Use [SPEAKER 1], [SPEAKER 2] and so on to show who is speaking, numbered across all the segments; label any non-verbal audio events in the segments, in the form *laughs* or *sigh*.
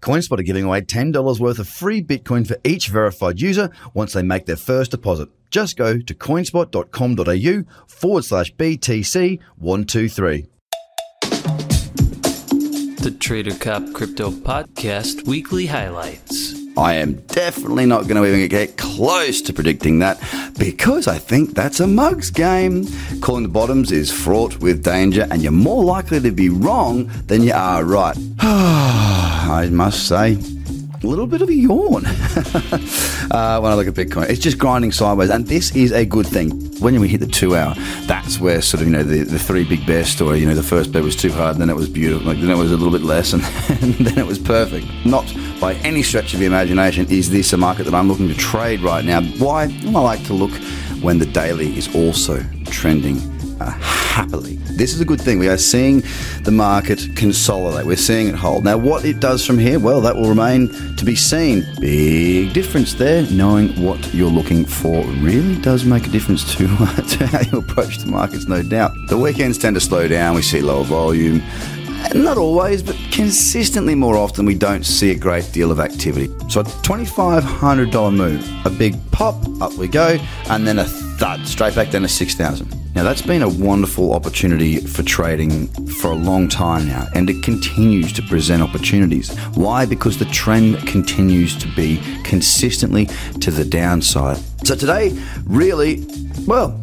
[SPEAKER 1] CoinSpot are giving away $10 worth of free Bitcoin for each verified user once they make their first deposit. Just go to coinspot.com.au forward slash BTC123.
[SPEAKER 2] The Trader Cobb Crypto Podcast Weekly Highlights.
[SPEAKER 1] I am definitely not going to even get close to predicting that because I think that's a mug's game. Calling the bottoms is fraught with danger, and you're more likely to be wrong than you are right. *sighs* *sighs* *sighs* I must say, a little bit of a yawn *laughs* uh, when I look at Bitcoin. It's just grinding sideways, and this is a good thing. When we hit the two hour, that's where sort of you know the, the three big bear story. You know, the first bear was too hard, then it was beautiful, like, then it was a little bit less, and, and *laughs* then it was perfect. Not by any stretch of the imagination is this a market that I'm looking to trade right now. Why? Well, I like to look when the daily is also trending uh, happily. This is a good thing. We are seeing the market consolidate. We're seeing it hold. Now, what it does from here, well, that will remain to be seen. Big difference there. Knowing what you're looking for really does make a difference to, *laughs* to how you approach the markets, no doubt. The weekends tend to slow down. We see lower volume. Not always, but consistently more often, we don't see a great deal of activity. So, a $2,500 move, a big pop, up we go, and then a thud, straight back down to 6000 now, that's been a wonderful opportunity for trading for a long time now, and it continues to present opportunities. Why? Because the trend continues to be consistently to the downside. So, today, really, well,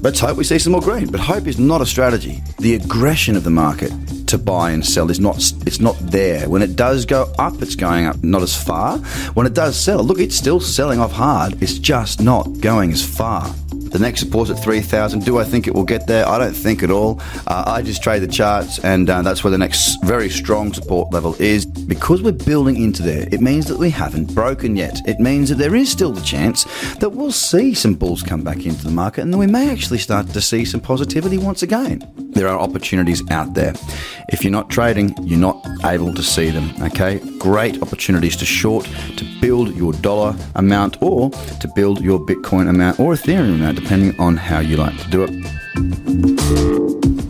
[SPEAKER 1] let's hope we see some more green. But hope is not a strategy. The aggression of the market to buy and sell is not it's not there. When it does go up, it's going up not as far. When it does sell, look, it's still selling off hard. It's just not going as far. The next support's at 3,000. Do I think it will get there? I don't think at all. Uh, I just trade the charts, and uh, that's where the next very strong support level is. Because we're building into there, it means that we haven't broken yet. It means that there is still the chance that we'll see some bulls come back into the market, and then we may actually start to see some positivity once again. There are opportunities out there. If you're not trading, you're not able to see them. Okay, great opportunities to short, to build your dollar amount, or to build your Bitcoin amount or Ethereum amount depending on how you like to do it.